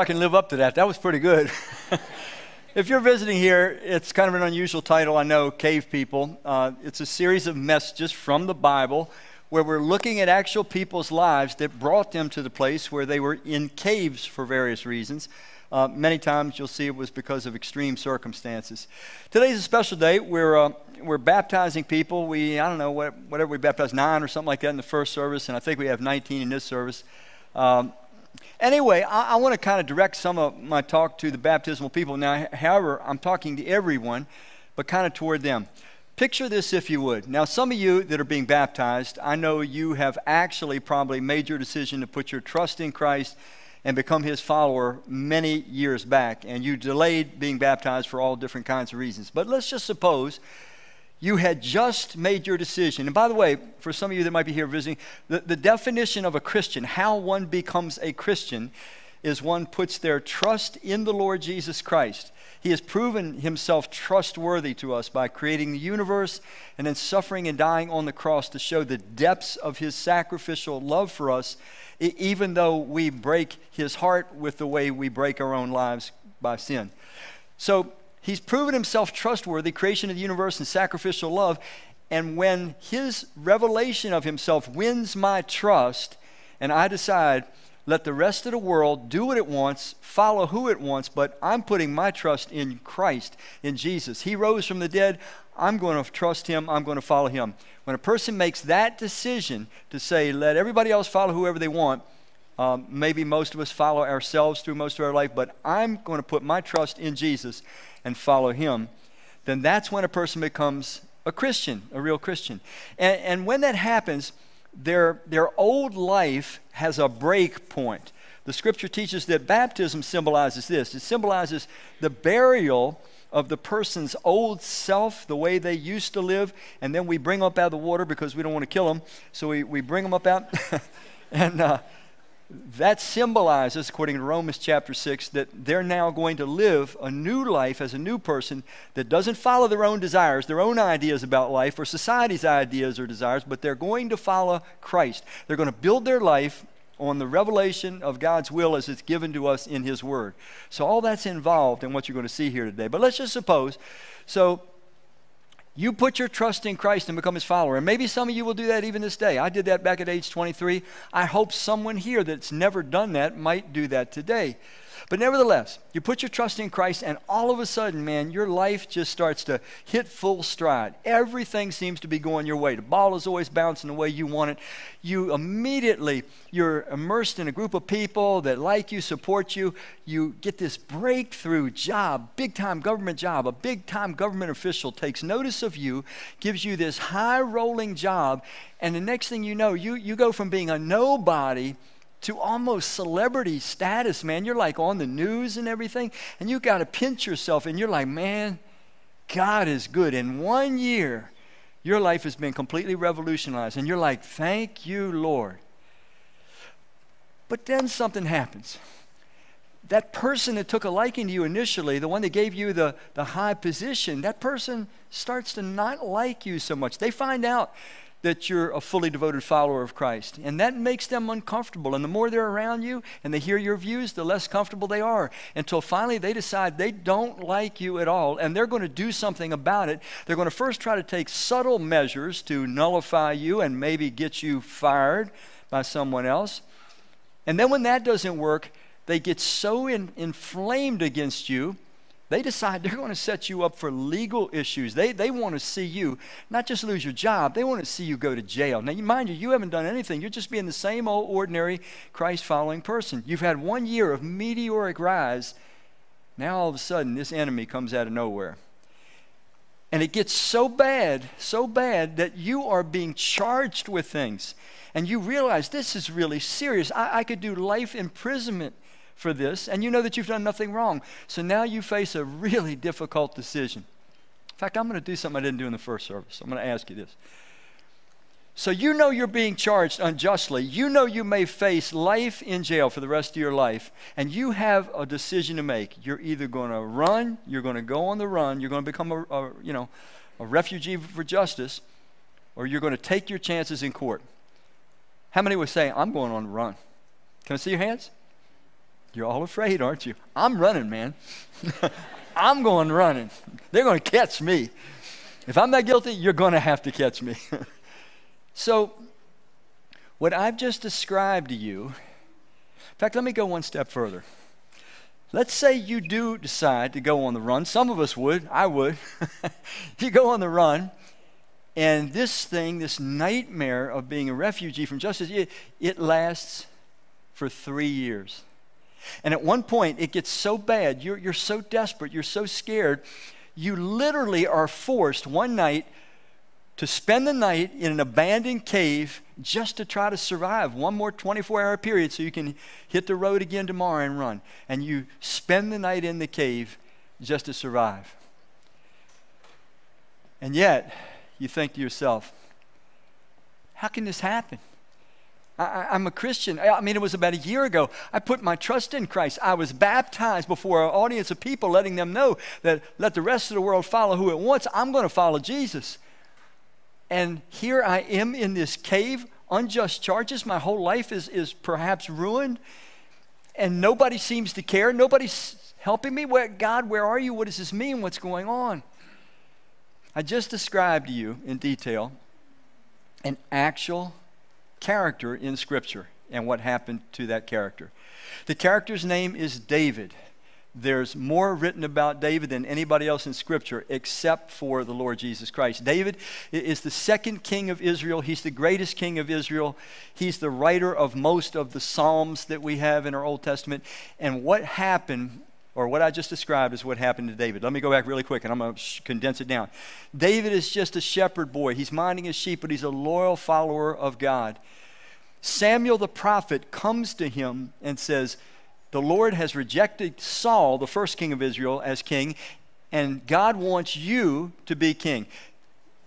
I can live up to that. That was pretty good. if you're visiting here, it's kind of an unusual title, I know, Cave People. Uh, it's a series of messages from the Bible where we're looking at actual people's lives that brought them to the place where they were in caves for various reasons. Uh, many times you'll see it was because of extreme circumstances. Today's a special day. We're, uh, we're baptizing people. We, I don't know, whatever we baptized, nine or something like that in the first service, and I think we have 19 in this service. Um, Anyway, I, I want to kind of direct some of my talk to the baptismal people. Now, however, I'm talking to everyone, but kind of toward them. Picture this if you would. Now, some of you that are being baptized, I know you have actually probably made your decision to put your trust in Christ and become his follower many years back, and you delayed being baptized for all different kinds of reasons. But let's just suppose you had just made your decision. And by the way, for some of you that might be here visiting, the, the definition of a Christian, how one becomes a Christian, is one puts their trust in the Lord Jesus Christ. He has proven himself trustworthy to us by creating the universe and then suffering and dying on the cross to show the depths of his sacrificial love for us, even though we break his heart with the way we break our own lives by sin. So He's proven himself trustworthy, creation of the universe and sacrificial love. And when his revelation of himself wins my trust, and I decide, let the rest of the world do what it wants, follow who it wants, but I'm putting my trust in Christ, in Jesus. He rose from the dead. I'm going to trust him. I'm going to follow him. When a person makes that decision to say, let everybody else follow whoever they want, um, maybe most of us follow ourselves through most of our life, but I'm going to put my trust in Jesus and follow him, then that's when a person becomes a Christian, a real Christian. And, and when that happens, their, their old life has a break point. The scripture teaches that baptism symbolizes this it symbolizes the burial of the person's old self, the way they used to live, and then we bring them up out of the water because we don't want to kill them. So we, we bring them up out. and uh, that symbolizes, according to Romans chapter 6, that they're now going to live a new life as a new person that doesn't follow their own desires, their own ideas about life, or society's ideas or desires, but they're going to follow Christ. They're going to build their life on the revelation of God's will as it's given to us in His Word. So, all that's involved in what you're going to see here today. But let's just suppose so you put your trust in Christ and become his follower. And maybe some of you will do that even this day. I did that back at age 23. I hope someone here that's never done that might do that today. But nevertheless, you put your trust in Christ, and all of a sudden, man, your life just starts to hit full stride. Everything seems to be going your way. The ball is always bouncing the way you want it. You immediately, you're immersed in a group of people that like you, support you. You get this breakthrough job, big time government job. A big time government official takes notice of you, gives you this high rolling job, and the next thing you know, you, you go from being a nobody to almost celebrity status, man. You're like on the news and everything, and you got to pinch yourself, and you're like, man, God is good. In one year, your life has been completely revolutionized, and you're like, thank you, Lord. But then something happens. That person that took a liking to you initially, the one that gave you the, the high position, that person starts to not like you so much. They find out that you're a fully devoted follower of Christ. And that makes them uncomfortable. And the more they're around you and they hear your views, the less comfortable they are. Until finally they decide they don't like you at all and they're going to do something about it. They're going to first try to take subtle measures to nullify you and maybe get you fired by someone else. And then when that doesn't work, they get so in, inflamed against you they decide they're going to set you up for legal issues. They, they want to see you not just lose your job, they want to see you go to jail. Now, mind you, you haven't done anything. You're just being the same old ordinary Christ following person. You've had one year of meteoric rise. Now, all of a sudden, this enemy comes out of nowhere. And it gets so bad, so bad, that you are being charged with things. And you realize this is really serious. I, I could do life imprisonment for this, and you know that you've done nothing wrong. So now you face a really difficult decision. In fact, I'm going to do something I didn't do in the first service. I'm going to ask you this. So you know you're being charged unjustly. You know you may face life in jail for the rest of your life, and you have a decision to make. You're either going to run, you're going to go on the run, you're going to become a, a you know, a refugee for justice, or you're going to take your chances in court. How many would say, I'm going on the run? Can I see your hands? You're all afraid, aren't you? I'm running, man. I'm going running. They're going to catch me. If I'm not guilty, you're going to have to catch me. so, what I've just described to you, in fact, let me go one step further. Let's say you do decide to go on the run. Some of us would. I would. you go on the run, and this thing, this nightmare of being a refugee from justice, it, it lasts for three years. And at one point, it gets so bad, you're, you're so desperate, you're so scared, you literally are forced one night to spend the night in an abandoned cave just to try to survive one more 24 hour period so you can hit the road again tomorrow and run. And you spend the night in the cave just to survive. And yet, you think to yourself, how can this happen? I, am a Christian. I mean, it was about a year ago. I put my trust in Christ. I was baptized before an audience of people, letting them know that let the rest of the world follow who it wants. I'm going to follow Jesus. And here I am in this cave, unjust charges. My whole life is, is perhaps ruined. And nobody seems to care. Nobody's helping me. Where, God, where are you? What does this mean? What's going on? I just described to you in detail an actual character in Scripture and what happened to that character. The character's name is David. There's more written about David than anybody else in Scripture except for the Lord Jesus Christ. David is the second king of Israel. He's the greatest king of Israel. He's the writer of most of the Psalms that we have in our Old Testament. And what happened or what I just described is what happened to David. Let me go back really quick and I'm going to condense it down. David is just a shepherd boy. He's minding his sheep, but he's a loyal follower of God. Samuel the prophet comes to him and says, The Lord has rejected Saul, the first king of Israel, as king, and God wants you to be king.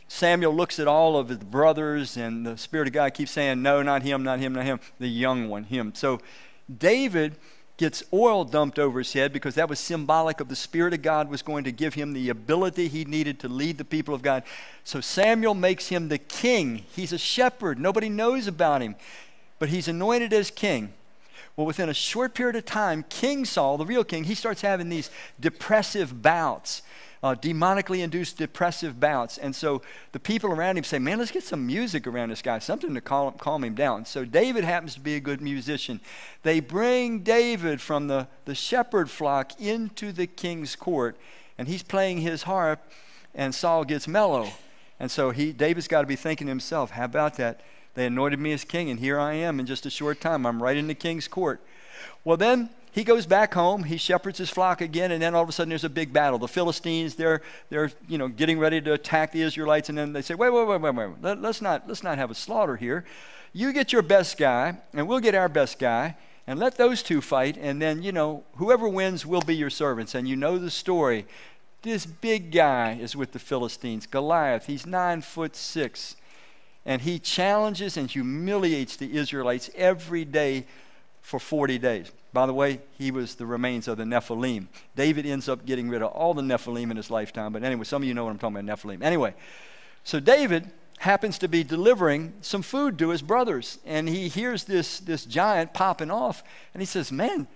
Samuel looks at all of his brothers, and the Spirit of God keeps saying, No, not him, not him, not him, the young one, him. So David gets oil dumped over his head because that was symbolic of the Spirit of God was going to give him the ability he needed to lead the people of God. So Samuel makes him the king. He's a shepherd. Nobody knows about him, but he's anointed as king. Well, within a short period of time, King Saul, the real king, he starts having these depressive bouts uh, demonically induced depressive bouts. And so the people around him say, Man, let's get some music around this guy, something to calm, calm him down. So David happens to be a good musician. They bring David from the, the shepherd flock into the king's court, and he's playing his harp, and Saul gets mellow. And so he, David's got to be thinking to himself, How about that? They anointed me as king, and here I am in just a short time. I'm right in the king's court. Well, then he goes back home. He shepherds his flock again, and then all of a sudden there's a big battle. The Philistines, they're, they're you know, getting ready to attack the Israelites, and then they say, wait, wait, wait, wait, wait. Let, us not, let's not have a slaughter here. You get your best guy, and we'll get our best guy, and let those two fight, and then, you know, whoever wins will be your servants. And you know the story. This big guy is with the Philistines, Goliath. He's nine foot six. And he challenges and humiliates the Israelites every day for 40 days. By the way, he was the remains of the Nephilim. David ends up getting rid of all the Nephilim in his lifetime. But anyway, some of you know what I'm talking about, Nephilim. Anyway, so David happens to be delivering some food to his brothers. And he hears this, this giant popping off. And he says, Man,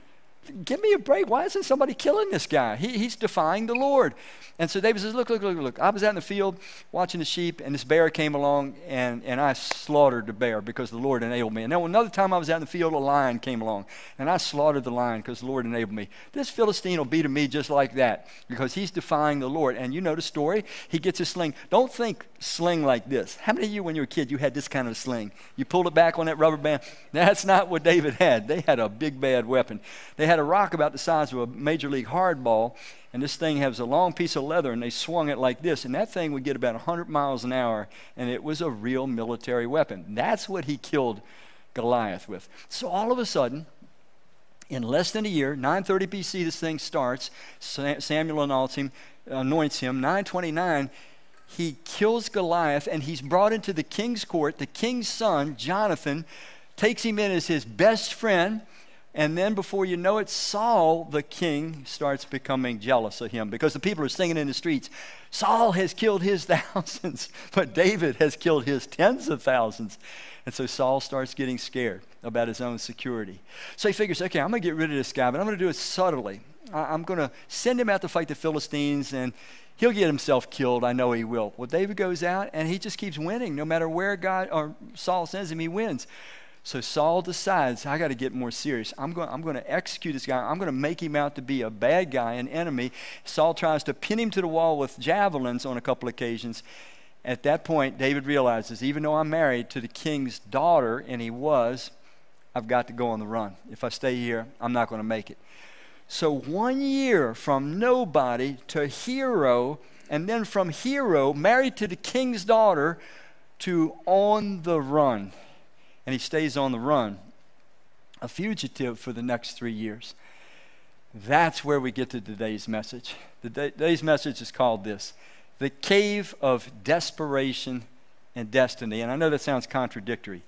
give me a break. Why isn't somebody killing this guy? He, he's defying the Lord. And so David says, Look, look, look, look. I was out in the field watching the sheep, and this bear came along, and, and I slaughtered the bear because the Lord enabled me. And then another time I was out in the field, a lion came along, and I slaughtered the lion because the Lord enabled me. This Philistine will be to me just like that because he's defying the Lord. And you know the story. He gets his sling. Don't think sling like this. How many of you, when you were a kid, you had this kind of sling? You pulled it back on that rubber band? That's not what David had. They had a big, bad weapon. They had a rock about the size of a major league hardball, and this thing has a long piece of leather, and they swung it like this, and that thing would get about 100 miles an hour, and it was a real military weapon. That's what he killed Goliath with. So all of a sudden, in less than a year, 930 BC, this thing starts. Samuel anoints him. Anoints him. 929, he kills Goliath, and he's brought into the king's court. The king's son, Jonathan, takes him in as his best friend And then before you know it, Saul, the king, starts becoming jealous of him because the people are singing in the streets, Saul has killed his thousands, but David has killed his tens of thousands. And so Saul starts getting scared about his own security. So he figures, okay, I'm going to get rid of this guy, but I'm going to do it subtly. I'm going to send him out to fight the Philistines, and he'll get himself killed. I know he will. Well, David goes out, and he just keeps winning. No matter where God or Saul sends him, he wins. So Saul decides, I got to get more serious. I'm going, I'm going to execute this guy. I'm going to make him out to be a bad guy, an enemy. Saul tries to pin him to the wall with javelins on a couple occasions. At that point, David realizes, even though I'm married to the king's daughter, and he was, I've got to go on the run. If I stay here, I'm not going to make it. So, one year from nobody to hero, and then from hero, married to the king's daughter, to on the run and he stays on the run, a fugitive for the next three years. That's where we get to today's message. Today's message is called this The Cave of Desperation and Destiny. And I know that sounds contradictory.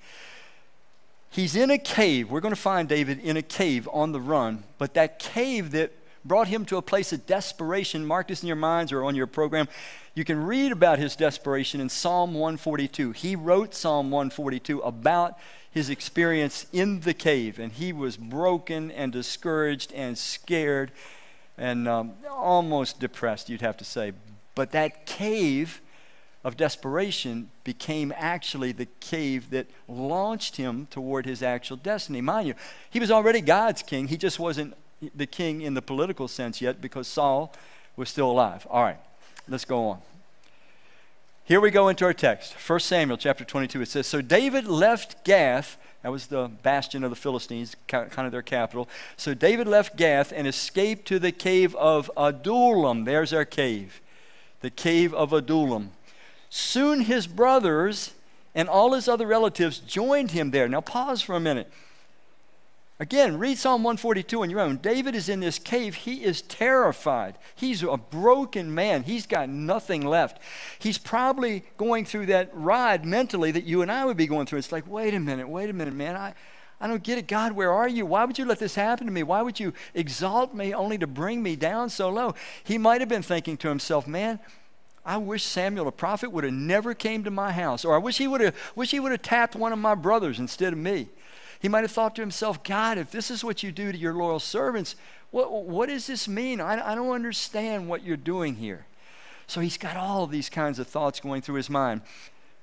He's in a cave. We're going to find David in a cave on the run, but that cave that brought him to a place of desperation. Mark this in your minds or on your program. You can read about his desperation in Psalm 142. He wrote Psalm 142 about his experience in the cave, and he was broken and discouraged and scared and um, almost depressed, you'd have to say. But that cave of desperation became actually the cave that launched him toward his actual destiny. Mind you, he was already God's king, he just wasn't the king in the political sense yet because Saul was still alive. All right, let's go on. Here we go into our text. 1 Samuel chapter 22. It says, So David left Gath. That was the bastion of the Philistines, kind of their capital. So David left Gath and escaped to the cave of Adullam. There's our cave. The cave of Adullam. Soon his brothers and all his other relatives joined him there. Now pause for a minute. Again, read Psalm 142 on your own. David is in this cave. He is terrified. He's a broken man. He's got nothing left. He's probably going through that ride mentally that you and I would be going through. It's like, wait a minute, wait a minute, man. I, I don't get it. God, where are you? Why would you let this happen to me? Why would you exalt me only to bring me down so low? He might have been thinking to himself, man, I wish Samuel the prophet would have never came to my house. Or I wish he would have wish he would have tapped one of my brothers instead of me. He might have thought to himself, God, if this is what you do to your loyal servants, what, what does this mean? I, I don't understand what you're doing here. So he's got all these kinds of thoughts going through his mind.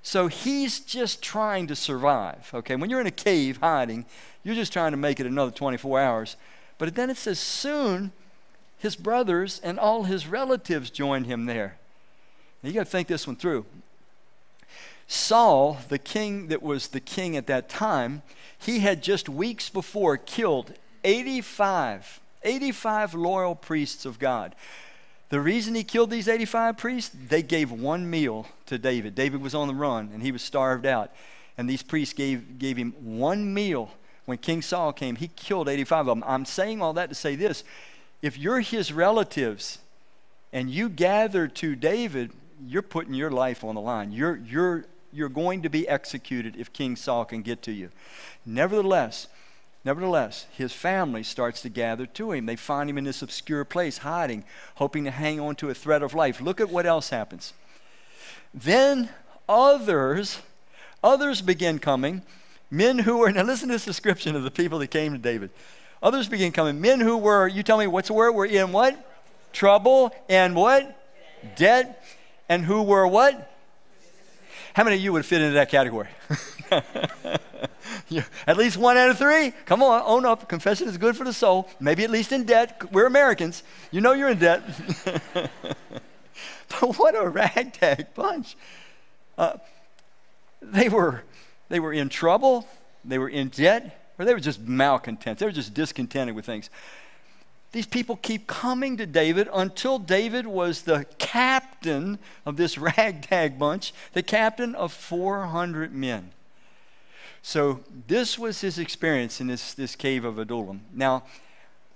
So he's just trying to survive. Okay, when you're in a cave hiding, you're just trying to make it another 24 hours. But then it says, soon his brothers and all his relatives joined him there. Now you got to think this one through. Saul, the king that was the king at that time, he had just weeks before killed 85, 85 loyal priests of God. The reason he killed these 85 priests, they gave one meal to David. David was on the run and he was starved out. And these priests gave, gave him one meal. When King Saul came, he killed 85 of them. I'm saying all that to say this if you're his relatives and you gather to David, you're putting your life on the line. You're, you're you're going to be executed if King Saul can get to you. Nevertheless, Nevertheless, his family starts to gather to him. They find him in this obscure place, hiding, hoping to hang on to a thread of life. Look at what else happens. Then others, others begin coming, men who were, now listen to this description of the people that came to David. Others begin coming, men who were, you tell me what's the word? Were in what? Trouble and what? Debt. And who were what? How many of you would fit into that category? at least one out of three. Come on, own up. Confession is good for the soul. Maybe at least in debt. We're Americans. You know you're in debt. but what a ragtag bunch. Uh, they, were, they were in trouble, they were in debt, or they were just malcontent. They were just discontented with things. These people keep coming to David until David was the captain of this ragtag bunch, the captain of 400 men. So this was his experience in this, this cave of Adullam. Now,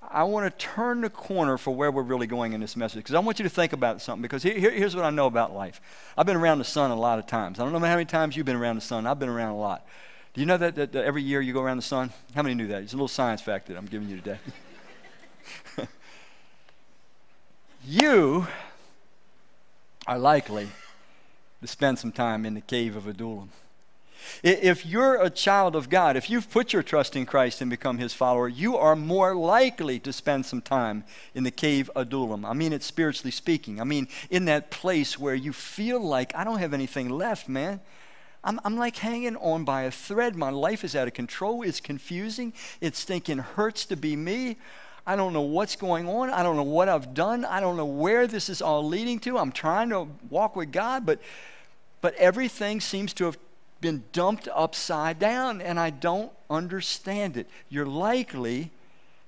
I want to turn the corner for where we're really going in this message because I want you to think about something because here, here, here's what I know about life. I've been around the sun a lot of times. I don't know how many times you've been around the sun. I've been around a lot. Do you know that, that, that every year you go around the sun? How many knew that? It's a little science fact that I'm giving you today. you are likely to spend some time in the cave of Adullam. If you're a child of God, if you've put your trust in Christ and become his follower, you are more likely to spend some time in the cave Adullam. I mean it spiritually speaking. I mean in that place where you feel like I don't have anything left, man. I'm, I'm like hanging on by a thread. My life is out of control. It's confusing. It's stinking hurts to be me. I don't know what's going on. I don't know what I've done. I don't know where this is all leading to. I'm trying to walk with God, but but everything seems to have been dumped upside down, and I don't understand it. You're likely,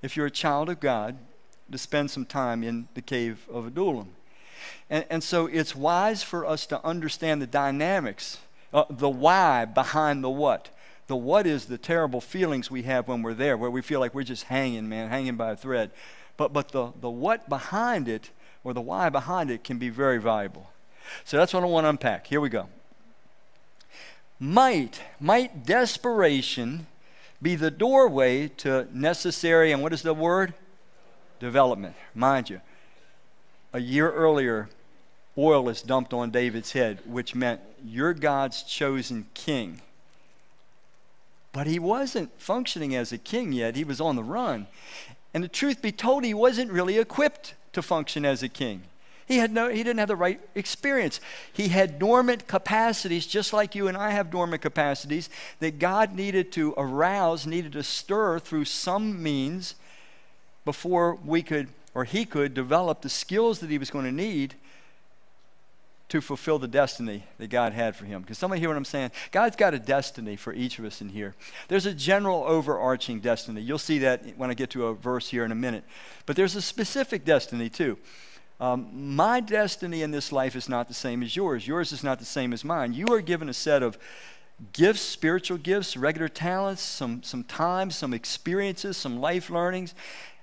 if you're a child of God, to spend some time in the cave of Adullam. And, and so it's wise for us to understand the dynamics, uh, the why behind the what. The what is the terrible feelings we have when we're there, where we feel like we're just hanging, man, hanging by a thread. But, but the, the what behind it, or the why behind it, can be very valuable. So that's what I want to unpack. Here we go. Might, might desperation be the doorway to necessary, and what is the word? Development. Mind you, a year earlier, oil is dumped on David's head, which meant you're God's chosen king. But he wasn't functioning as a king yet, he was on the run. And the truth be told, he wasn't really equipped to function as a king. He, had no, he didn't have the right experience. He had dormant capacities, just like you and I have dormant capacities, that God needed to arouse, needed to stir through some means before we could, or he could, develop the skills that he was going to need to fulfill the destiny that God had for him. Because somebody hear what I'm saying? God's got a destiny for each of us in here. There's a general overarching destiny. You'll see that when I get to a verse here in a minute. But there's a specific destiny too. Um, my destiny in this life is not the same as yours. Yours is not the same as mine. You are given a set of gifts, spiritual gifts, regular talents, some, some time, some experiences, some life learnings.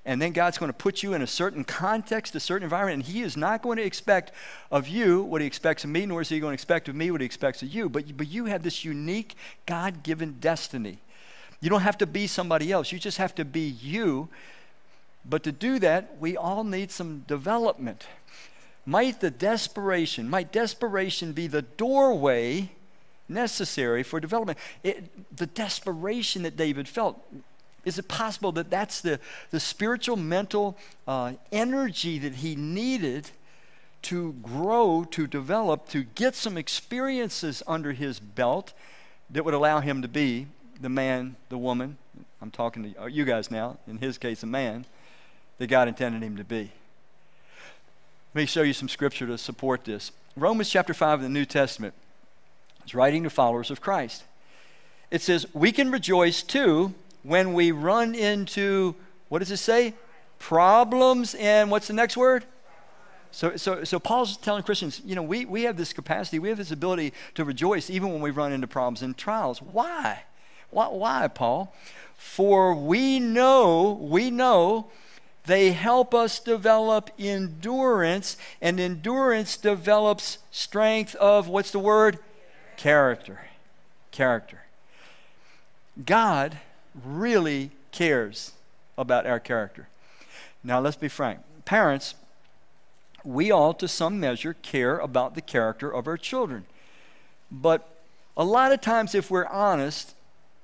And then God's going to put you in a certain context, a certain environment, and He is not going to expect of you what He expects of me, nor is He going to expect of me what He expects of you. But, but you have this unique God given destiny. You don't have to be somebody else, you just have to be you but to do that, we all need some development. Might the desperation, might desperation be the doorway necessary for development? It, the desperation that David felt, is it possible that that's the, the spiritual, mental uh, energy that he needed to grow, to develop, to get some experiences under his belt that would allow him to be the man, the woman? I'm talking to you guys now, in his case, a man that God intended him to be. Let me show you some scripture to support this. Romans chapter 5 of the New Testament is writing to followers of Christ. It says, We can rejoice too when we run into, what does it say? Problems and what's the next word? So, so, so Paul's telling Christians, you know, we, we have this capacity, we have this ability to rejoice even when we run into problems and trials. Why? Why, why Paul? For we know, we know they help us develop endurance, and endurance develops strength of what's the word? Character. Character. God really cares about our character. Now, let's be frank. Parents, we all, to some measure, care about the character of our children. But a lot of times, if we're honest,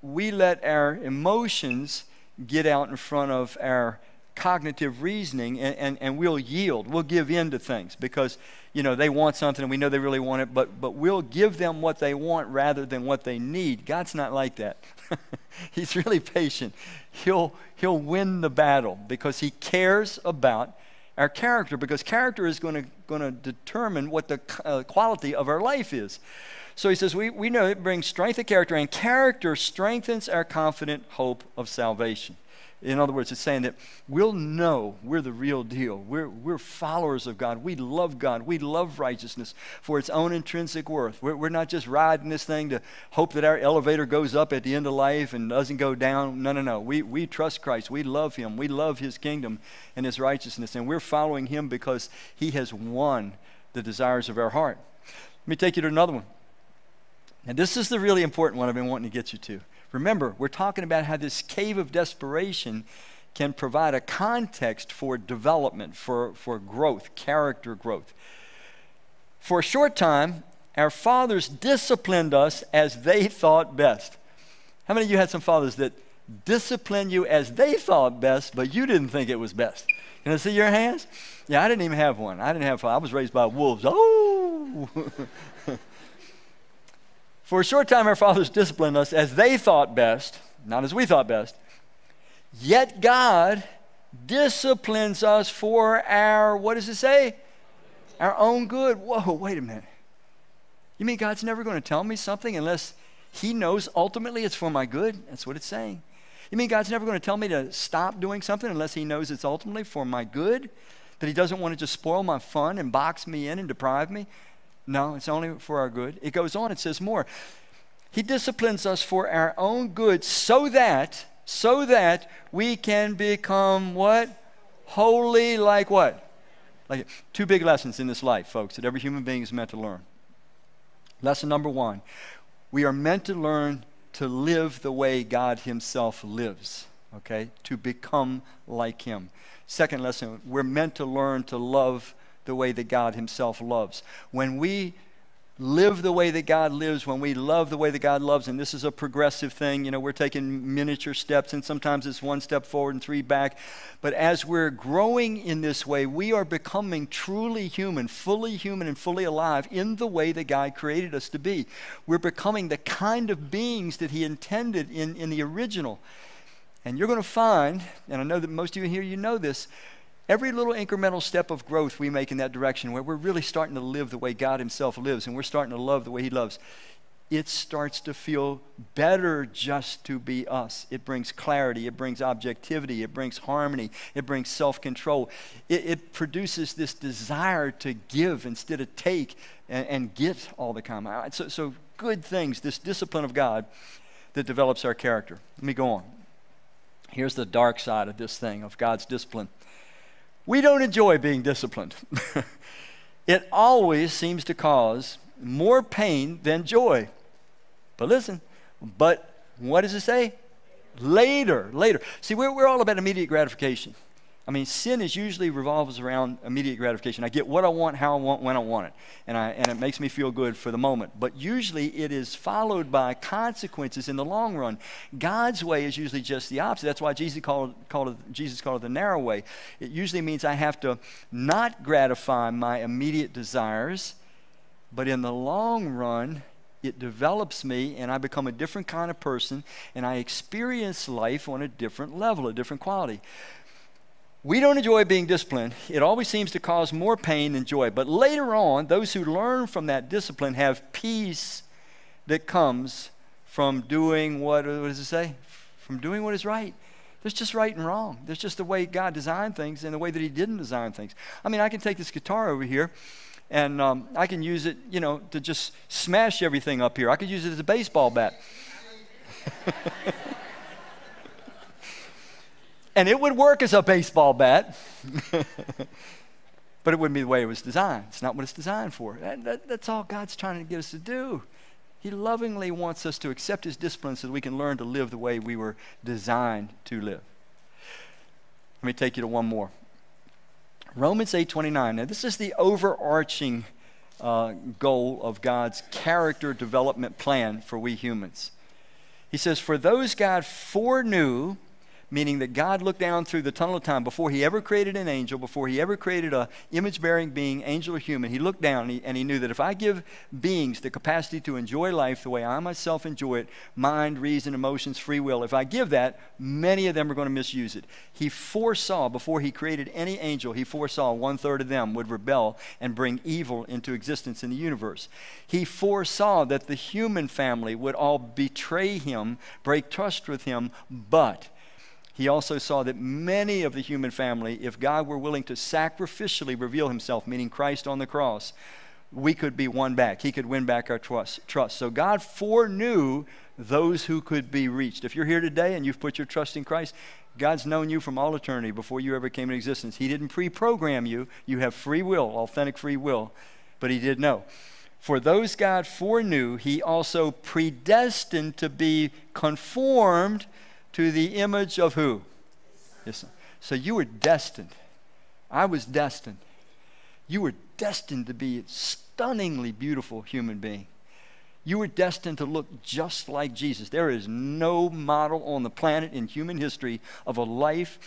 we let our emotions get out in front of our cognitive reasoning and, and, and we'll yield. We'll give in to things because, you know, they want something and we know they really want it, but, but we'll give them what they want rather than what they need. God's not like that. He's really patient. He'll, he'll win the battle because He cares about our character because character is going to, going to determine what the uh, quality of our life is. So he says, we, we know it brings strength of character, and character strengthens our confident hope of salvation. In other words, it's saying that we'll know we're the real deal. We're, we're followers of God. We love God. We love righteousness for its own intrinsic worth. We're, we're not just riding this thing to hope that our elevator goes up at the end of life and doesn't go down. No, no, no. We, we trust Christ. We love Him. We love His kingdom and His righteousness. And we're following Him because He has won the desires of our heart. Let me take you to another one. And this is the really important one I've been wanting to get you to. Remember, we're talking about how this cave of desperation can provide a context for development, for, for growth, character growth. For a short time, our fathers disciplined us as they thought best. How many of you had some fathers that disciplined you as they thought best, but you didn't think it was best? Can I see your hands? Yeah, I didn't even have one. I didn't have. I was raised by wolves. Oh. For a short time, our fathers disciplined us as they thought best, not as we thought best. Yet God disciplines us for our, what does it say? Our own good. Whoa, wait a minute. You mean God's never going to tell me something unless He knows ultimately it's for my good? That's what it's saying. You mean God's never going to tell me to stop doing something unless He knows it's ultimately for my good? That He doesn't want to just spoil my fun and box me in and deprive me? No, it's only for our good. It goes on, it says more. He disciplines us for our own good so that, so that we can become what? Holy like what? Like two big lessons in this life, folks, that every human being is meant to learn. Lesson number one we are meant to learn to live the way God Himself lives, okay? To become like Him. Second lesson, we're meant to learn to love the way that God Himself loves. When we live the way that God lives, when we love the way that God loves, and this is a progressive thing, you know, we're taking miniature steps, and sometimes it's one step forward and three back. But as we're growing in this way, we are becoming truly human, fully human, and fully alive in the way that God created us to be. We're becoming the kind of beings that He intended in, in the original. And you're going to find, and I know that most of you here, you know this, Every little incremental step of growth we make in that direction, where we're really starting to live the way God Himself lives and we're starting to love the way He loves, it starts to feel better just to be us. It brings clarity, it brings objectivity, it brings harmony, it brings self control. It, it, produces this desire to give instead of take and, and get all the time. So, so, good things, this discipline of God that develops our character. Let me go on. Here's the dark side of this thing, of God's discipline. We don't enjoy being disciplined. it always seems to cause more pain than joy. But listen, but what does it say? Later, later. See, we're, we're all about immediate gratification. I mean, sin is usually revolves around immediate gratification. I get what I want, how I want, when I want it, and I and it makes me feel good for the moment. But usually, it is followed by consequences in the long run. God's way is usually just the opposite. That's why Jesus called called it, Jesus called it the narrow way. It usually means I have to not gratify my immediate desires, but in the long run, it develops me and I become a different kind of person and I experience life on a different level, a different quality. We don't enjoy being disciplined. It always seems to cause more pain than joy. But later on, those who learn from that discipline have peace that comes from doing what, what does it say? From doing what is right. There's just right and wrong. There's just the way God designed things and the way that He didn't design things. I mean, I can take this guitar over here and um, I can use it, you know, to just smash everything up here. I could use it as a baseball bat. and it would work as a baseball bat, but it wouldn't be the way it was designed. It's not what it's designed for. That, that, that's all God's trying to get us to do. He lovingly wants us to accept His discipline so that we can learn to live the way we were designed to live. Let me take you to one more. Romans 8:29. Now, this is the overarching uh, goal of God's character development plan for we humans. He says, "For those God foreknew." Meaning that God looked down through the tunnel of time before he ever created an angel, before he ever created a image bearing being, angel or human. He looked down and he, and he knew that if I give beings the capacity to enjoy life the way I myself enjoy it mind, reason, emotions, free will if I give that, many of them are going to misuse it. He foresaw, before he created any angel, he foresaw one third of them would rebel and bring evil into existence in the universe. He foresaw that the human family would all betray him, break trust with him, but he also saw that many of the human family, if God were willing to sacrificially reveal himself, meaning Christ on the cross, we could be won back. He could win back our trust. So God foreknew those who could be reached. If you're here today and you've put your trust in Christ, God's known you from all eternity before you ever came into existence. He didn't pre program you. You have free will, authentic free will, but He did know. For those God foreknew, he also predestined to be conformed to the image of who? Yes. So you were destined. I was destined. You were destined to be a stunningly beautiful human being. You were destined to look just like Jesus. There is no model on the planet in human history of a life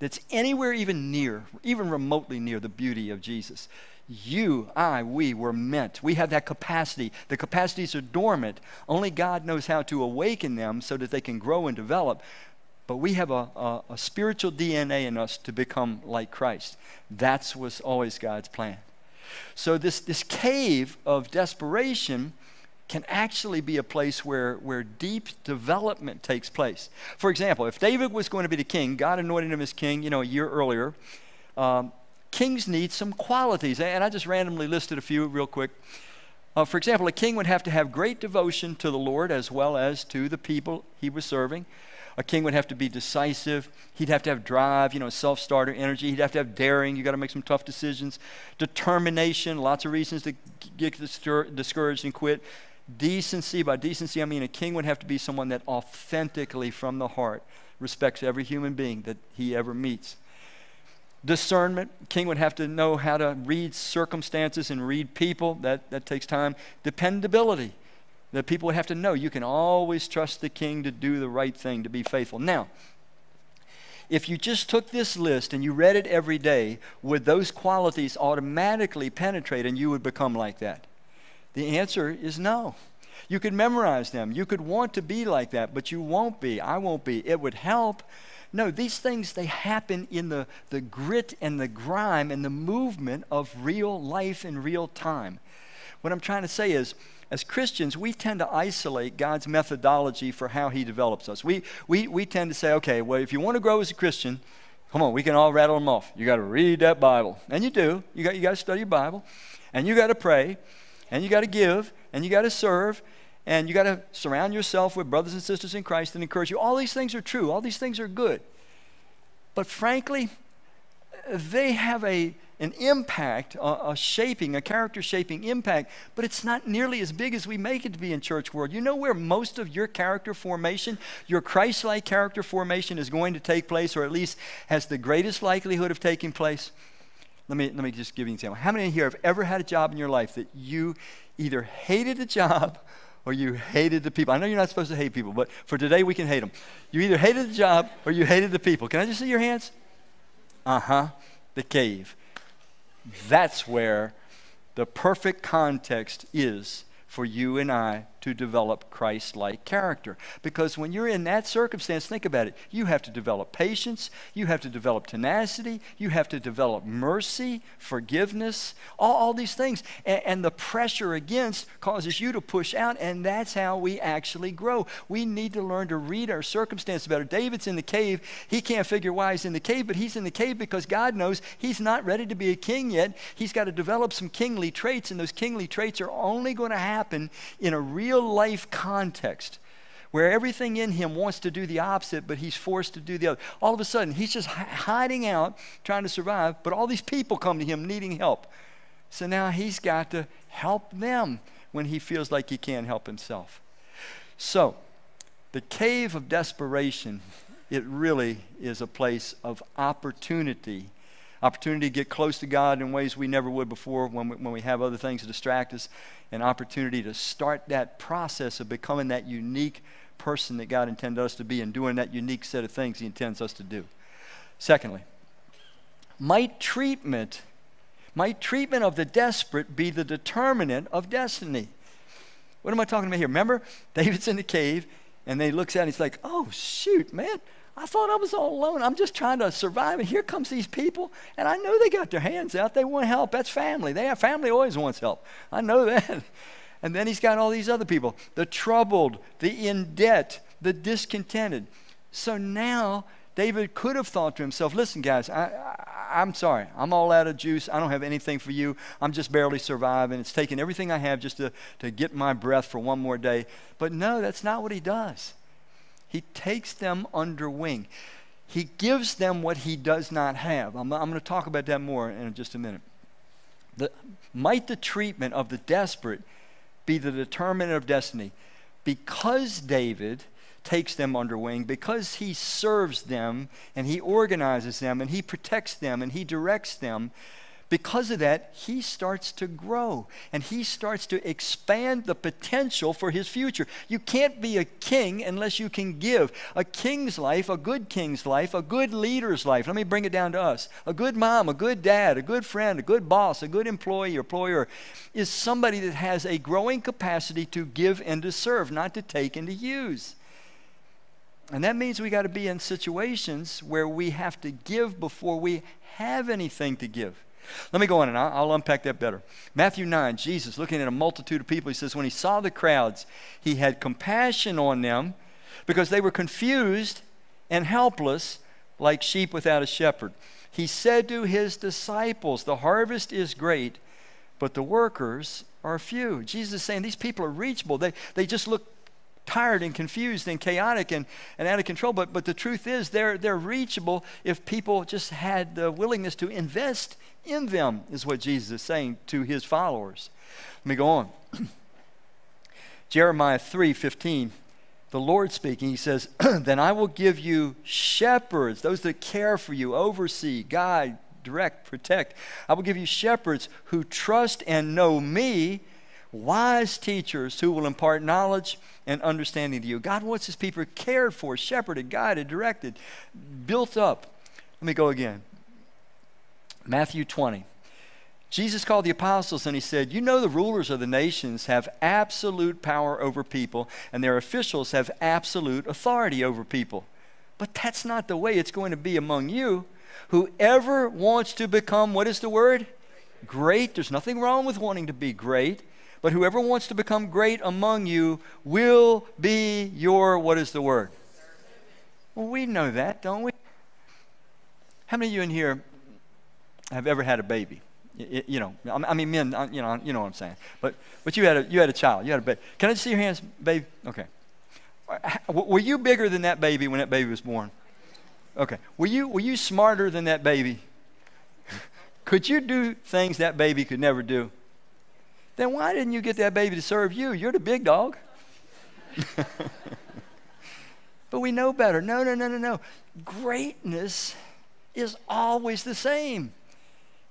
that's anywhere even near, even remotely near the beauty of Jesus. You, I, we were meant. We have that capacity. The capacities are dormant. Only God knows how to awaken them so that they can grow and develop. But we have a, a, a spiritual DNA in us to become like Christ. That's was always God's plan. So this, this cave of desperation can actually be a place where, where deep development takes place. For example, if David was going to be the king, God anointed him as king, you know, a year earlier. Um, kings need some qualities, and I just randomly listed a few real quick. Uh, for example, a king would have to have great devotion to the Lord as well as to the people he was serving. A king would have to be decisive. He'd have to have drive, you know, self starter energy. He'd have to have daring. You got to make some tough decisions. Determination, lots of reasons to get discouraged and quit Decency, by decency, I mean a king would have to be someone that authentically, from the heart, respects every human being that he ever meets. Discernment, king would have to know how to read circumstances and read people. That, that takes time. Dependability, that people would have to know you can always trust the king to do the right thing, to be faithful. Now, if you just took this list and you read it every day, would those qualities automatically penetrate and you would become like that? The answer is no. You could memorize them. You could want to be like that, but you won't be. I won't be. It would help. No, these things, they happen in the, the grit and the grime and the movement of real life in real time. What I'm trying to say is, as Christians, we tend to isolate God's methodology for how He develops us. We, we, we tend to say, okay, well, if you want to grow as a Christian, come on, we can all rattle them off. You got to read that Bible. And you do. You got, you got to study your Bible. And you got to pray and you got to give, and you got to serve, and you got to surround yourself with brothers and sisters in Christ and encourage you. All these things are true, all these things are good. But frankly, they have a, an impact, a, a, shaping, a character shaping impact, but it's not nearly as big as we make it to be in church world. You know where most of your character formation, your Christ like character formation is going to take place, or at least has the greatest likelihood of taking place? Let me, let me just give you an example. How many of you here have ever had a job in your life that you either hated the job or you hated the people? I know you're not supposed to hate people, but for today we can hate them. You either hated the job or you hated the people. Can I just see your hands? Uh huh. The cave. That's where the perfect context is for you and I to develop Christ like character. Because when you're in that circumstance, think about it. You have to develop patience, you have to develop tenacity, you have to develop mercy, forgiveness, all, all these things. And, and the pressure against causes you to push out, and that's how we actually grow. We need to learn to read our circumstance better. David's in the cave. He can't figure why he's in the cave, but he's in the cave because God knows he's not ready to be a king yet. He's got to develop some kingly traits, and those kingly traits are only going to happen in a real real life context where everything in him wants to do the opposite, but he's forced to do the other. All of a sudden, he's just hiding out, trying to survive, but all these people come to him needing help. So now he's got to help them when he feels like he can't help himself. So, the cave of desperation, it really is a place of opportunity opportunity to get close to God in ways we never would before when we, when we have other things to distract us, an opportunity to start that process of becoming that unique person that God intended us to be and doing that unique set of things He intends us to do. Secondly, might treatment, might treatment of the desperate be the determinant of destiny? What am I talking about here? Remember, David's in the cave and then he looks out and he's like, oh, shoot, man, I thought I was all alone. I'm just trying to survive. And here comes these people, and I know they got their hands out. They want help. That's family. They have family always wants help. I know that. And then he's got all these other people the troubled, the in debt, the discontented. So now David could have thought to himself, listen, guys, I, I'm sorry. I'm all out of juice. I don't have anything for you. I'm just barely surviving. It's taking everything I have just to, to get my breath for one more day. But no, that's not what he does. He takes them under wing. He gives them what he does not have. I'm, I'm going to talk about that more in just a minute. The, might the treatment of the desperate be the determinant of destiny? Because David takes them under wing, because he serves them and he organizes them and he protects them and he directs them, because of that, he starts to grow and he starts to expand the potential for his future. You can't be a king unless you can give. A king's life, a good king's life, a good leader's life. Let me bring it down to us. A good mom, a good dad, a good friend, a good boss, a good employee employer is somebody that has a growing capacity to give and to serve, not to take and to use. And that means we got to be in situations where we have to give before we have anything to give. Let me go on and I'll, unpack that better. Matthew 9, Jesus, looking at a multitude of people, he says, When he saw the crowds, he had compassion on them because they were confused and helpless like sheep without a shepherd. He said to his disciples, The harvest is great, but the workers are few. Jesus is saying these people are reachable. They, they just look tired and confused and chaotic and, and out of control. But, but the truth is, they're, they're reachable if people just had the willingness to invest in them, is what Jesus is saying to his followers. Let me go on. Jeremiah 3 15, the Lord speaking, he says, Then I will give you shepherds, those that care for you, oversee, guide, direct, protect. I will give you shepherds who trust and know me wise teachers who will impart knowledge and understanding to you. God wants his people cared for, shepherded, guided, directed, built up. Let me go again. Matthew 20. Jesus called the apostles and he said, You know, the rulers of the nations have absolute power over people, and their officials have absolute authority over people. But that's not the way it's going to be among you. Whoever wants to become, what is the word? Great. There's nothing wrong with wanting to be great. But whoever wants to become great among you will be your, what is the word? Well, we know that, don't we? How many of you in here have ever had a baby? You, know, I mean, men, uh, you know, you know what I'm saying. But, but you, had a, you had a child, you had a baby. Can I see your hands, baby? Okay. Were you bigger than that baby when that baby was born? Okay. Were you, were you smarter than that baby? could you do things that baby could never do? Then why didn't you get that baby to serve you? You're the big dog. but we know better. No, no, no, no, no. Greatness is always the same.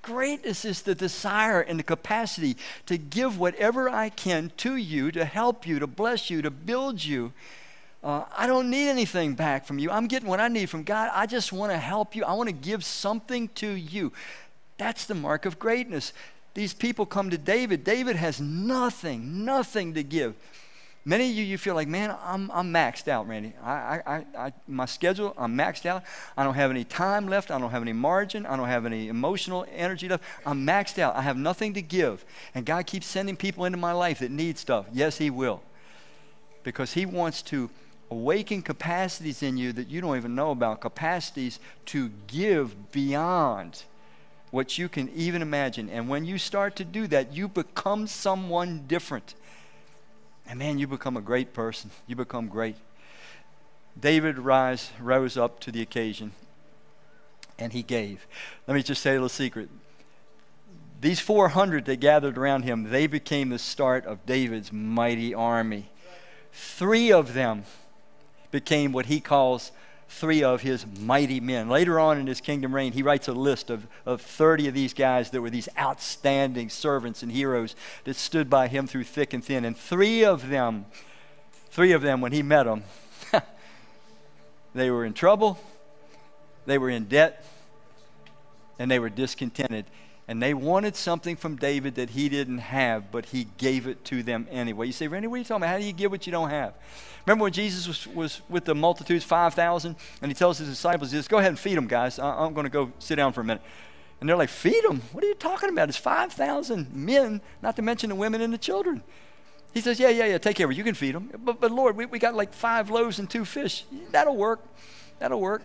Greatness is the desire and the capacity to give whatever I can to you, to help you, to bless you, to build you. Uh, I don't need anything back from you. I'm getting what I need from God. I just want to help you. I want to give something to you. That's the mark of greatness these people come to David. David has nothing, nothing to give. Many of you, you feel like, man, I'm, I'm maxed out, Randy. I, I, I, my schedule, I'm maxed out. I don't have any time left. I don't have any margin. I don't have any emotional energy left. I'm maxed out. I have nothing to give. And God keeps sending people into my life that need stuff. Yes, He will. Because He wants to awaken capacities in you that you don't even know about, capacities to give beyond what you can even imagine. And when you start to do that, you become someone different. And man, you become a great person. You become great. David rise, rose up to the occasion and he gave. Let me just say a little secret. These 400 that gathered around him, they became the start of David's mighty army. Three of them became what he calls three of his mighty men. Later on in his kingdom reign, he writes a list of, of 30 of these guys that were these outstanding servants and heroes that stood by him through thick and thin. And three of them, three of them, when he met them, they were in trouble, they were in debt, and they were discontented. And they wanted something from David that he didn't have, but he gave it to them anyway. You say, Randy, what are you talking about? How do you give what you don't have? Remember when Jesus was, was with the multitudes, 5,000, and he tells his disciples, he says, Go ahead and feed them, guys. I, am going to go sit down for a minute. And they're like, Feed them? What are you talking about? It's 5,000 men, not to mention the women and the children. He says, Yeah, yeah, yeah, take care of it. You can feed them. But, but Lord, we, we got like five loaves and two fish. That'll work. That'll work.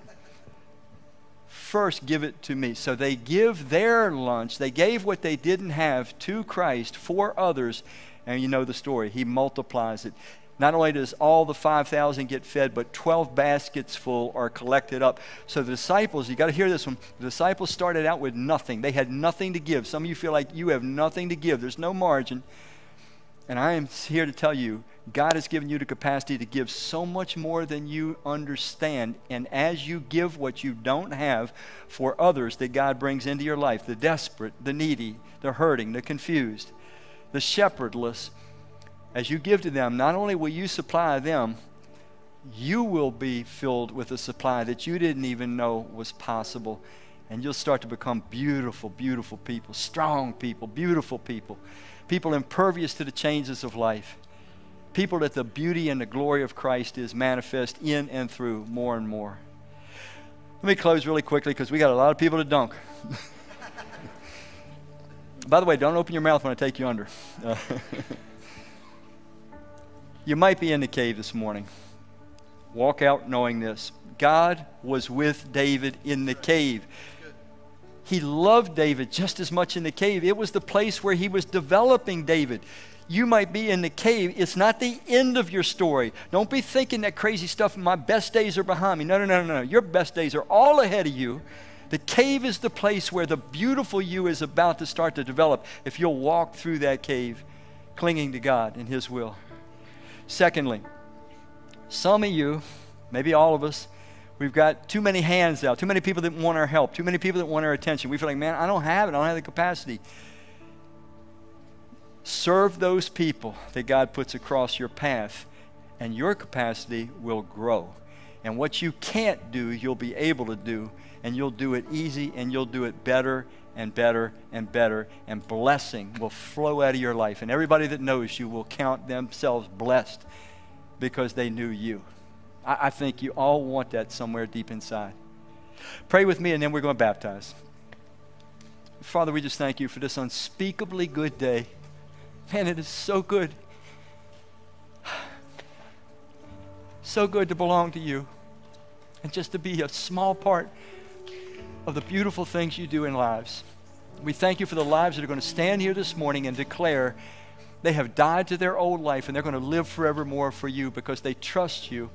First, give it to me. So they give their lunch. They gave what they didn't have to Christ for others. And you know the story. He multiplies it Not only does all the 5,000 get fed, but 12 baskets full are collected up. So the disciples, you got to hear this one. The disciples started out with nothing. They had nothing to give. Some of you feel like you have nothing to give, there's no margin. And I am here to tell you, God has given you the capacity to give so much more than you understand. And as you give what you don't have for others that God brings into your life the desperate, the needy, the hurting, the confused, the shepherdless as you give to them, not only will you supply them, you will be filled with a supply that you didn't even know was possible. And you'll start to become beautiful, beautiful people, strong people, beautiful people, people impervious to the changes of life, people that the beauty and the glory of Christ is manifest in and through more and more. Let me close really quickly because we got a lot of people to dunk. By the way, don't open your mouth when I take you under. You might be in the cave this morning. Walk out knowing this God was with David in the cave. He loved David just as much in the cave. It was the place where he was developing David. You might be in the cave. It's not the end of your story. Don't be thinking that crazy stuff, my best days are behind me. No, no, no, no, no. Your best days are all ahead of you. The cave is the place where the beautiful you is about to start to develop if you'll walk through that cave clinging to God and His will. Secondly, some of you, maybe all of us, we've got too many hands out, too many people that want our help, too many people that want our attention. We feel like, man, I don't have it, I don't have the capacity. Serve those people that God puts across your path, and your capacity will grow. And what you can't do, you'll be able to do, and you'll do it easy, and you'll do it better and better and better, and blessing will flow out of your life. And everybody that knows you will count themselves blessed because they knew you. I, I think you all want that somewhere deep inside. Pray with me, and then we're going to baptize. Father, we just thank you for this unspeakably good day. Man, it is so good. So good to belong to you and just to be a small part of the beautiful things you do in lives. We thank you for the lives that are going to stand here this morning and declare they have died to their old life and they're going to live forevermore for you because they trust you.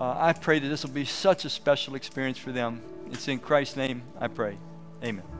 Uh, I pray that this will be such a special experience for them. It's in Christ's name I pray. Amen.